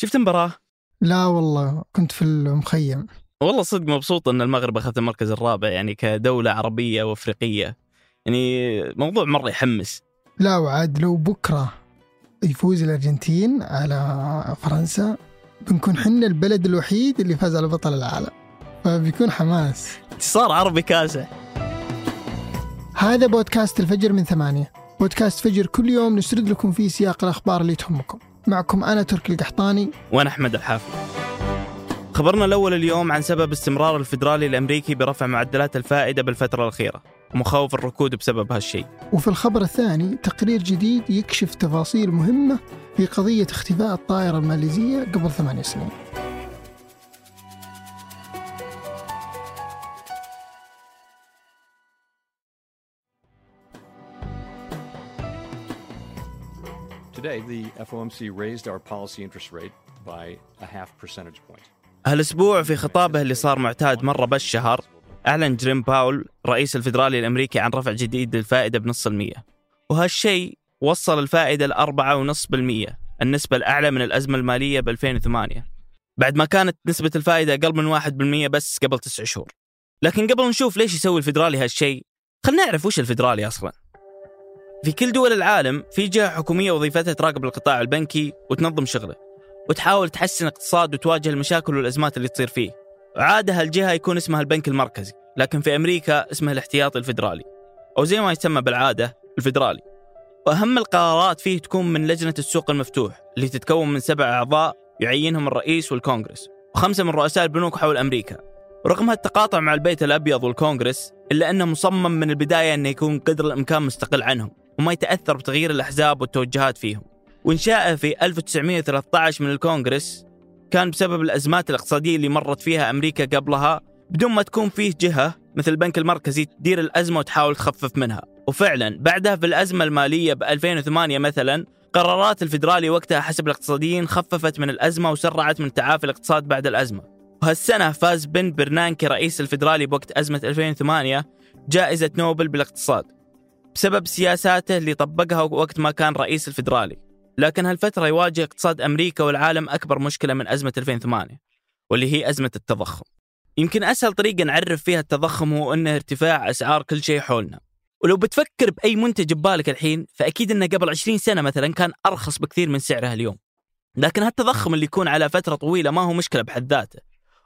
شفت المباراة؟ لا والله كنت في المخيم. والله صدق مبسوط إن المغرب اخذت المركز الرابع يعني كدولة عربية وأفريقية. يعني موضوع مرة يحمس. لا وعاد لو بكرة يفوز الأرجنتين على فرنسا بنكون حنا البلد الوحيد اللي فاز على بطل العالم. فبيكون حماس. انتصار عربي كاسح هذا بودكاست الفجر من ثمانية. بودكاست فجر كل يوم نسرد لكم فيه سياق الأخبار اللي تهمكم. معكم أنا تركي القحطاني. وأنا أحمد الحافظ. خبرنا الأول اليوم عن سبب استمرار الفدرالي الأمريكي برفع معدلات الفائدة بالفترة الأخيرة ومخاوف الركود بسبب هالشيء. وفي الخبر الثاني تقرير جديد يكشف تفاصيل مهمة في قضية اختفاء الطائرة الماليزية قبل ثمانية سنين. Today, the FOMC raised our policy interest rate by a half percentage point. هالأسبوع في خطابه اللي صار معتاد مرة بالشهر أعلن جريم باول رئيس الفدرالي الأمريكي عن رفع جديد للفائدة بنص المية. وهالشيء وصل الفائدة ل 4.5% النسبة الأعلى من الأزمة المالية ب 2008 بعد ما كانت نسبة الفائدة أقل من 1% بس قبل تسع شهور. لكن قبل نشوف ليش يسوي الفدرالي هالشيء خلينا نعرف وش الفدرالي أصلا. في كل دول العالم في جهة حكومية وظيفتها تراقب القطاع البنكي وتنظم شغله وتحاول تحسن اقتصاد وتواجه المشاكل والأزمات اللي تصير فيه. عادة هالجهة يكون اسمها البنك المركزي، لكن في أمريكا اسمه الاحتياطي الفدرالي أو زي ما يسمى بالعادة الفدرالي. وأهم القرارات فيه تكون من لجنة السوق المفتوح اللي تتكون من سبع أعضاء يعينهم الرئيس والكونغرس، وخمسة من رؤساء البنوك حول أمريكا. ورغم هالتقاطع مع البيت الأبيض والكونغرس إلا أنه مصمم من البداية أنه يكون قدر الإمكان مستقل عنهم وما يتأثر بتغيير الأحزاب والتوجهات فيهم. وإنشائه في 1913 من الكونغرس كان بسبب الأزمات الاقتصادية اللي مرت فيها أمريكا قبلها بدون ما تكون فيه جهة مثل البنك المركزي تدير الأزمة وتحاول تخفف منها. وفعلا بعدها في الأزمة المالية ب 2008 مثلا قرارات الفدرالي وقتها حسب الاقتصاديين خففت من الأزمة وسرعت من تعافي الاقتصاد بعد الأزمة. وهالسنة فاز بن برنانكي رئيس الفدرالي بوقت أزمة 2008 جائزة نوبل بالاقتصاد. بسبب سياساته اللي طبقها وقت ما كان رئيس الفدرالي. لكن هالفترة يواجه اقتصاد أمريكا والعالم أكبر مشكلة من أزمة 2008 واللي هي أزمة التضخم. يمكن أسهل طريقة نعرف فيها التضخم هو أنه ارتفاع أسعار كل شيء حولنا. ولو بتفكر بأي منتج ببالك الحين فأكيد أنه قبل 20 سنة مثلا كان أرخص بكثير من سعره اليوم. لكن هالتضخم اللي يكون على فترة طويلة ما هو مشكلة بحد ذاته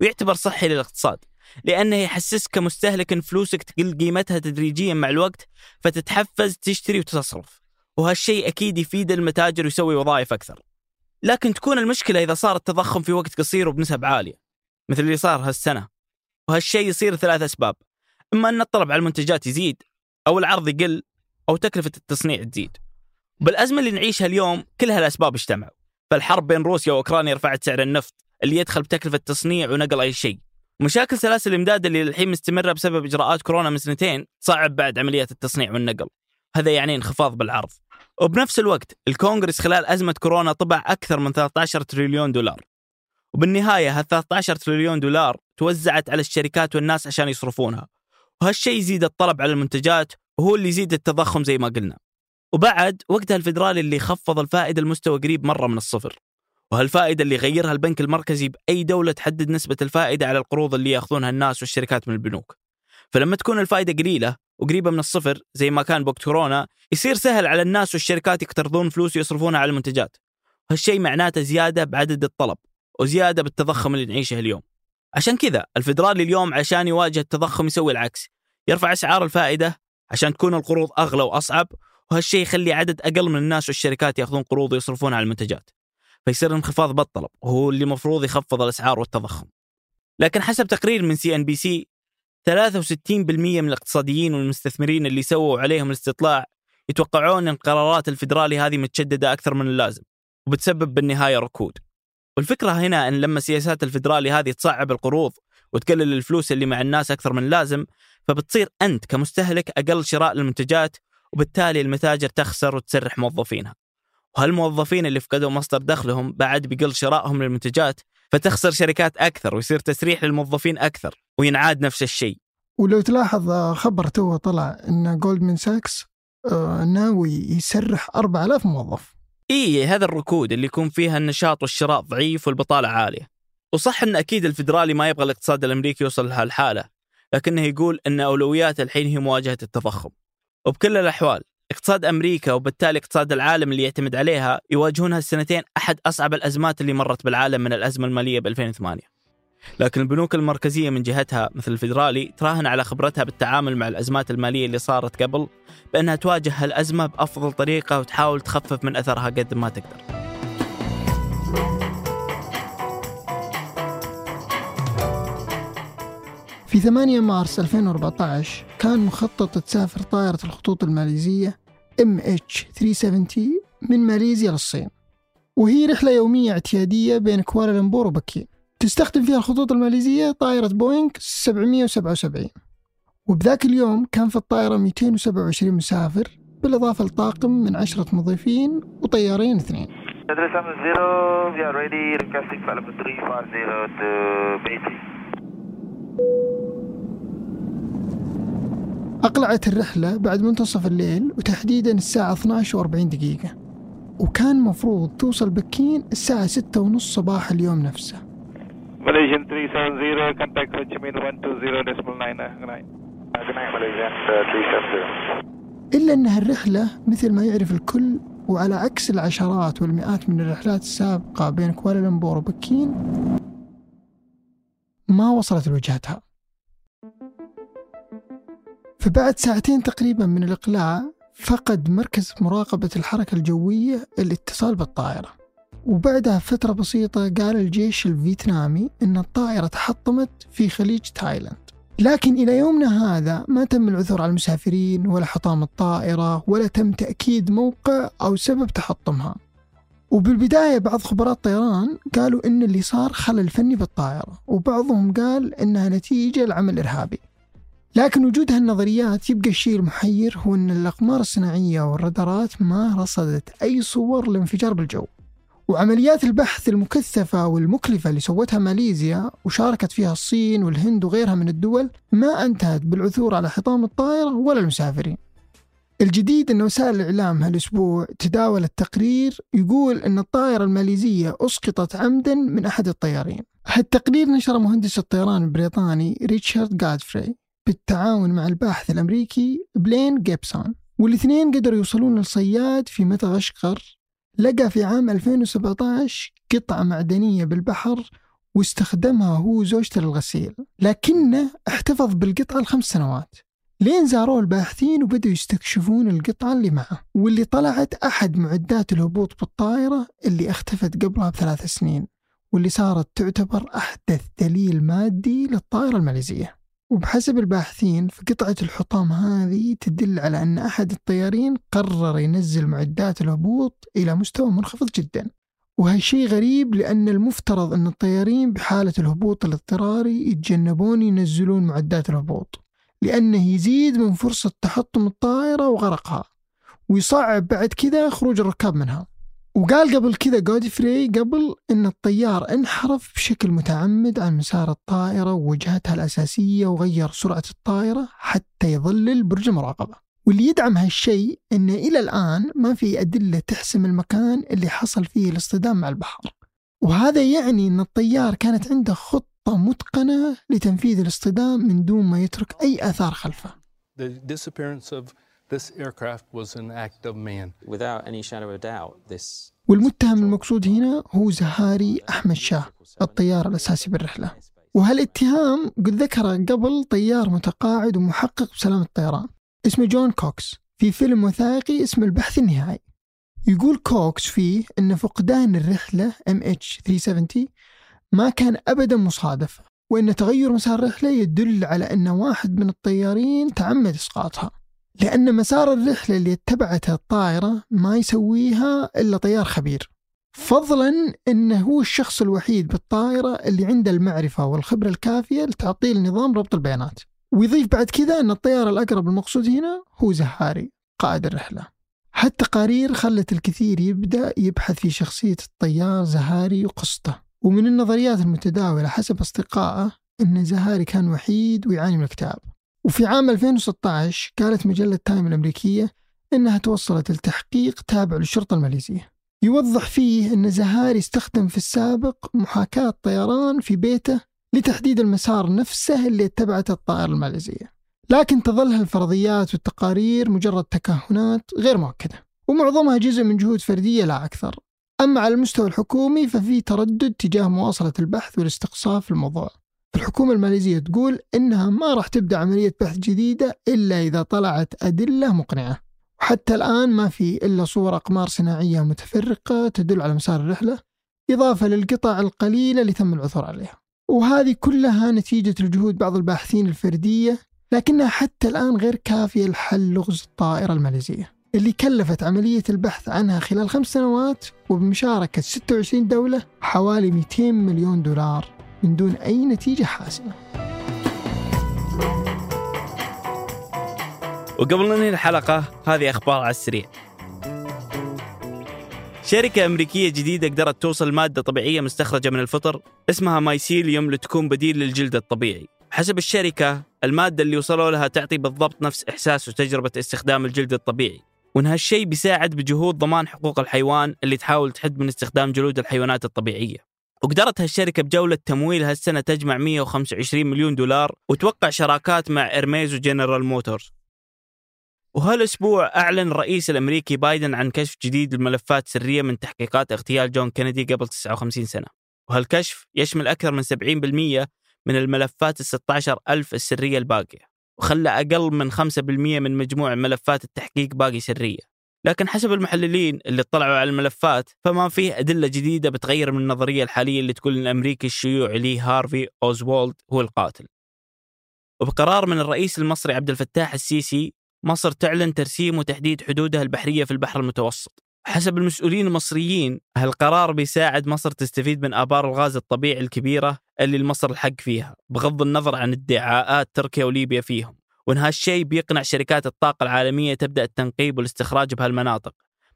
ويعتبر صحي للاقتصاد. لأنه يحسسك كمستهلك أن فلوسك تقل قيمتها تدريجيا مع الوقت فتتحفز تشتري وتصرف وهالشيء أكيد يفيد المتاجر ويسوي وظائف أكثر. لكن تكون المشكلة إذا صار التضخم في وقت قصير وبنسب عالية مثل اللي صار هالسنة. وهالشيء يصير ثلاث أسباب. إما أن الطلب على المنتجات يزيد أو العرض يقل أو تكلفة التصنيع تزيد. بالأزمة اللي نعيشها اليوم كل هالأسباب اجتمعوا. فالحرب بين روسيا وأوكرانيا رفعت سعر النفط اللي يدخل بتكلفة تصنيع ونقل أي شيء. مشاكل سلاسل الإمداد اللي الحين مستمرة بسبب إجراءات كورونا من سنتين تصعب بعد عمليات التصنيع والنقل. هذا يعني انخفاض بالعرض. وبنفس الوقت الكونغرس خلال أزمة كورونا طبع أكثر من 13 تريليون دولار. وبالنهاية هال 13 تريليون دولار توزعت على الشركات والناس عشان يصرفونها. وهالشيء يزيد الطلب على المنتجات وهو اللي يزيد التضخم زي ما قلنا. وبعد وقتها الفدرالي اللي خفض الفائدة المستوى قريب مرة من الصفر. وهالفائدة اللي غيرها البنك المركزي بأي دولة تحدد نسبة الفائدة على القروض اللي يأخذونها الناس والشركات من البنوك. فلما تكون الفائدة قليلة وقريبة من الصفر زي ما كان بوقت كورونا يصير سهل على الناس والشركات يقترضون فلوس ويصرفونها على المنتجات. هالشيء معناته زيادة بعدد الطلب وزيادة بالتضخم اللي نعيشه اليوم. عشان كذا الفدرالي اليوم عشان يواجه التضخم يسوي العكس. يرفع أسعار الفائدة عشان تكون القروض أغلى وأصعب وهالشيء يخلي عدد أقل من الناس والشركات يأخذون قروض ويصرفونها على المنتجات. فيصير انخفاض بالطلب وهو اللي مفروض يخفض الأسعار والتضخم لكن حسب تقرير من CNBC 63% من الاقتصاديين والمستثمرين اللي سووا عليهم الاستطلاع يتوقعون إن قرارات الفدرالي هذه متشددة أكثر من اللازم وبتسبب بالنهاية ركود. والفكرة هنا إن لما سياسات الفدرالي هذه تصعب القروض وتقلل الفلوس اللي مع الناس أكثر من اللازم فبتصير أنت كمستهلك أقل شراء للمنتجات وبالتالي المتاجر تخسر وتسرح موظفينها. وهالموظفين اللي فقدوا مصدر دخلهم بعد بقل شرائهم للمنتجات فتخسر شركات أكثر ويصير تسريح للموظفين أكثر وينعاد نفس الشيء. ولو تلاحظ آه، خبر تو طلع إن جولدمان ساكس آه، ناوي يسرح 4000 موظف. إي هذا الركود اللي يكون فيها النشاط والشراء ضعيف والبطالة عالية. وصح أن أكيد الفدرالي ما يبغى الاقتصاد الأمريكي يوصل لهالحالة لكنه يقول أن أولوياته الحين هي مواجهة التضخم. وبكل الأحوال اقتصاد أمريكا وبالتالي اقتصاد العالم اللي يعتمد عليها يواجهون هالسنتين أحد أصعب الأزمات اللي مرت بالعالم من الأزمة المالية ب 2008 لكن البنوك المركزية من جهتها مثل الفيدرالي تراهن على خبرتها بالتعامل مع الأزمات المالية اللي صارت قبل بأنها تواجه هالأزمة بأفضل طريقة وتحاول تخفف من أثرها قد ما تقدر. في 8 مارس 2014 كان مخطط تسافر طائرة الخطوط الماليزية MH370 من ماليزيا للصين. وهي رحلة يومية اعتيادية بين كوالالمبور وبكين. تستخدم فيها الخطوط الماليزية طائرة بوينغ 777 وبذاك اليوم كان في الطائرة 227 مسافر بالإضافة لطاقم من عشرة مضيفين وطيارين اثنين. أقلعت الرحلة بعد منتصف الليل وتحديدا الساعة 12 و40 دقيقة وكان مفروض توصل بكين الساعة 6 ونص صباح اليوم نفسه Malaysian 370, contact Ho Chi Minh 120.9. Good night. Good night, Malaysian 370. إلا أنها الرحلة مثل ما يعرف الكل وعلى عكس العشرات والمئات من الرحلات السابقة بين كوالالمبور وبكين ما وصلت لوجهتها فبعد ساعتين تقريبا من الإقلاع فقد مركز مراقبة الحركة الجوية الاتصال بالطائرة. وبعدها فترة بسيطة قال الجيش الفيتنامي أن الطائرة تحطمت في خليج تايلاند. لكن إلى يومنا هذا ما تم العثور على المسافرين ولا حطام الطائرة ولا تم تأكيد موقع أو سبب تحطمها. وبالبداية بعض خبراء الطيران قالوا إن اللي صار خلل فني بالطائرة وبعضهم قال إنها نتيجة لعمل إرهابي. لكن وجود هالنظريات يبقى الشيء المحير هو أن الأقمار الصناعية والرادارات ما رصدت أي صور لانفجار بالجو. وعمليات البحث المكثفة والمكلفة اللي سوتها ماليزيا وشاركت فيها الصين والهند وغيرها من الدول ما أنتهت بالعثور على حطام الطائرة ولا المسافرين. الجديد أن وسائل الإعلام هالأسبوع تداولت تقرير يقول أن الطائرة الماليزية أسقطت عمدا من أحد الطيارين. هالتقرير نشر مهندس الطيران البريطاني ريتشارد جادفري بالتعاون مع الباحث الأمريكي بلين جيبسون والاثنين قدروا يوصلون للصياد في مدغشقر لقى في عام 2017 قطعة معدنية بالبحر واستخدمها هو وزوجته للغسيل لكنه احتفظ بالقطعة لخمس سنوات. لين زاروه الباحثين وبدأوا يستكشفون القطعة اللي معه واللي طلعت أحد معدات الهبوط بالطائرة اللي اختفت قبلها بثلاث سنين واللي صارت تعتبر أحدث دليل مادي للطائرة الماليزية. وبحسب الباحثين فقطعة الحطام هذه تدل على أن أحد الطيارين قرر ينزل معدات الهبوط إلى مستوى منخفض جدا. وهالشيء غريب لأن المفترض أن الطيارين بحالة الهبوط الاضطراري يتجنبون ينزلون معدات الهبوط لأنه يزيد من فرصة تحطم الطائرة وغرقها ويصعب بعد كذا خروج الركاب منها. وقال قبل كذا جودفري قبل إن الطيار انحرف بشكل متعمد عن مسار الطائرة ووجهتها الأساسية وغير سرعة الطائرة حتى يظلل برج المراقبة واللي يدعم هالشيء إنه إلى الآن ما في أدلة تحسم المكان اللي حصل فيه الاصطدام مع البحر. وهذا يعني إن الطيار كانت عنده خطة متقنة لتنفيذ الاصطدام من دون ما يترك أي آثار خلفه. The disappearance of this aircraft was an act of man. Without any shadow of a doubt, this والمتهم المقصود هنا هو زهاري أحمد شاه الطيار الأساسي بالرحلة. وهالاتهام قد ذكره قبل طيار متقاعد ومحقق بسلامة الطيران. اسمه جون كوكس. في فيلم وثائقي اسمه البحث النهائي. يقول كوكس فيه أن فقدان الرحلة MH370 ما كان أبدا مصادفة وأن تغير مسار الرحلة يدل على أن واحد من الطيارين تعمد إسقاطها. لأن مسار الرحلة اللي اتبعتها الطائرة ما يسويها إلا طيار خبير. فضلا أنه هو الشخص الوحيد بالطائرة اللي عنده المعرفة والخبرة الكافية لتعطيل نظام ربط البيانات. ويضيف بعد كذا أن الطيار الأقرب المقصود هنا هو زهاري قائد الرحلة. هالتقارير خلت الكثير يبدأ يبحث في شخصية الطيار زهاري وقصته. ومن النظريات المتداولة حسب أصدقائه أن زهاري كان وحيد ويعاني من الاكتئاب وفي عام 2016 قالت مجلة تايم الأمريكية أنها توصلت لتحقيق تابع للشرطة الماليزية. يوضح فيه أن زهار استخدم في السابق محاكاة طيران في بيته لتحديد المسار نفسه اللي اتبعته الطائرة الماليزية. لكن تظل هالفرضيات والتقارير مجرد تكهنات غير مؤكدة ومعظمها جزء من جهود فردية لا أكثر. أما على المستوى الحكومي ففي تردد تجاه مواصلة البحث والاستقصاء في الموضوع. الحكومة الماليزية تقول إنها ما راح تبدأ عملية بحث جديدة إلا إذا طلعت أدلة مقنعة. وحتى الآن ما في إلا صور أقمار صناعية متفرقة تدل على مسار الرحلة إضافة للقطع القليلة اللي تم العثور عليها. وهذه كلها نتيجة لجهود بعض الباحثين الفردية لكنها حتى الآن غير كافية لحل لغز الطائرة الماليزية اللي كلفت عملية البحث عنها خلال خمس سنوات وبمشاركة 26 دولة حوالي 200 مليون دولار. من دون أي نتيجة حاسمة. وقبل ننهي الحلقة هذه أخبار على السريع. شركة أمريكية جديدة قدرت توصل مادة طبيعية مستخرجة من الفطر اسمها مايسيليوم لتكون بديل للجلد الطبيعي. حسب الشركة المادة اللي وصلوا لها تعطي بالضبط نفس إحساس وتجربة استخدام الجلد الطبيعي. وإن هالشيء بيساعد بجهود ضمان حقوق الحيوان اللي تحاول تحد من استخدام جلود الحيوانات الطبيعية. وقدرت هالشركة بجولة تمويل هالسنة تجمع 125 مليون دولار وتوقع شراكات مع إرميز وجنرال موتورز. وهالأسبوع أعلن الرئيس الأمريكي بايدن عن كشف جديد لملفات سرية من تحقيقات اغتيال جون كينيدي قبل 59 سنة. وهالكشف يشمل أكثر من 70% من الملفات ال 16 ألف السرية الباقية وخلى أقل من 5% من مجموع ملفات التحقيق باقي سرية. لكن حسب المحللين اللي اطلعوا على الملفات فما فيه أدلة جديدة بتغير من النظرية الحالية اللي تقول الأمريكي الشيوعي لي هارفي أوزوالد هو القاتل. وبقرار من الرئيس المصري عبد الفتاح السيسي مصر تعلن ترسيم وتحديد حدودها البحرية في البحر المتوسط. حسب المسؤولين المصريين هالقرار بيساعد مصر تستفيد من آبار الغاز الطبيعي الكبيرة اللي المصر الحق فيها بغض النظر عن ادعاءات تركيا وليبيا فيهم. وإن هالشيء بيقنع شركات الطاقة العالمية تبدأ التنقيب والاستخراج بهالمناطق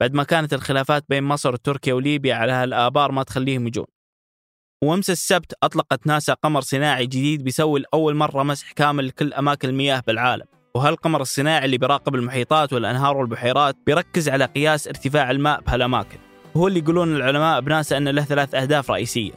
بعد ما كانت الخلافات بين مصر وتركيا وليبيا على هالآبار ما تخليهم يجون. وأمس السبت أطلقت ناسا قمر صناعي جديد بيسوي لأول مرة مسح كامل لكل أماكن المياه بالعالم. وهالقمر الصناعي اللي بيراقب المحيطات والأنهار والبحيرات بيركز على قياس ارتفاع الماء بهالأماكن. وهو اللي يقولون العلماء بناسا ان له ثلاث أهداف رئيسية.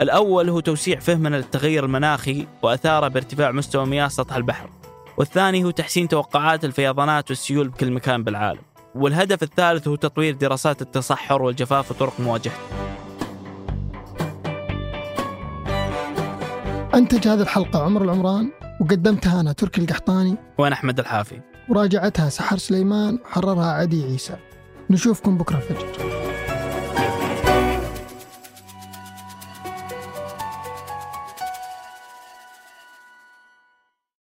الأول هو توسيع فهمنا للتغير المناخي وأثاره بارتفاع مستوى مياه سطح البحر. والثاني هو تحسين توقعات الفيضانات والسيول بكل مكان بالعالم. والهدف الثالث هو تطوير دراسات التصحر والجفاف وطرق مواجهته أنتج هذه الحلقة عمر العمران وقدمتها أنا تركي القحطاني. وأنا أحمد الحافي. وراجعتها سحر سليمان وحررها عدي عيسى. نشوفكم بكرة الفجر.